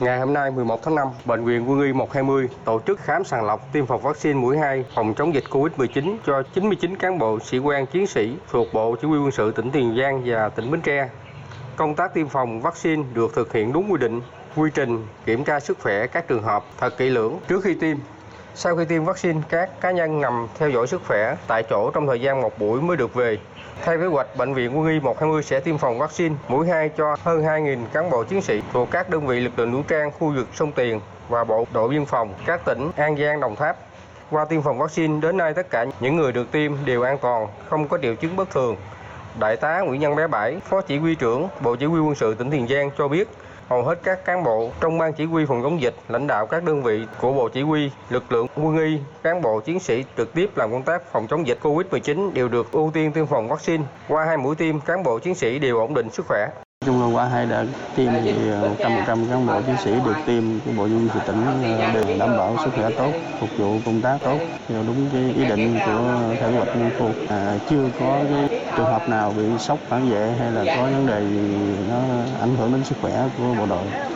Ngày hôm nay 11 tháng 5, Bệnh viện Quân y 120 tổ chức khám sàng lọc tiêm phòng vaccine mũi 2 phòng chống dịch COVID-19 cho 99 cán bộ sĩ quan chiến sĩ thuộc Bộ Chỉ huy quân sự tỉnh Tiền Giang và tỉnh Bến Tre. Công tác tiêm phòng vaccine được thực hiện đúng quy định, quy trình kiểm tra sức khỏe các trường hợp thật kỹ lưỡng trước khi tiêm. Sau khi tiêm vaccine, các cá nhân nằm theo dõi sức khỏe tại chỗ trong thời gian một buổi mới được về. Theo kế hoạch, Bệnh viện Quân y 120 sẽ tiêm phòng vaccine mũi 2 cho hơn 2.000 cán bộ chiến sĩ thuộc các đơn vị lực lượng vũ trang khu vực sông Tiền và Bộ đội Biên phòng các tỉnh An Giang, Đồng Tháp. Qua tiêm phòng vaccine, đến nay tất cả những người được tiêm đều an toàn, không có triệu chứng bất thường. Đại tá Nguyễn Nhân Bé Bảy, Phó Chỉ huy trưởng Bộ Chỉ huy quân sự tỉnh Tiền Giang cho biết, hầu hết các cán bộ trong ban chỉ huy phòng chống dịch, lãnh đạo các đơn vị của Bộ Chỉ huy, lực lượng quân y, cán bộ chiến sĩ trực tiếp làm công tác phòng chống dịch Covid-19 đều được ưu tiên tiêm phòng vaccine. Qua hai mũi tiêm, cán bộ chiến sĩ đều ổn định sức khỏe. Trung là qua hai đợt tiêm thì ờ, 100% cán bộ chiến sĩ được tiêm của bộ quân thị tỉnh ờ, đều đảm bảo sức khỏe tốt, phục vụ công tác tốt theo đúng cái ý định của theo kế hoạch quân khu. À, chưa có cái trường hợp nào bị sốc phản vệ hay là có vấn đề gì nó ảnh hưởng đến sức khỏe của bộ đội.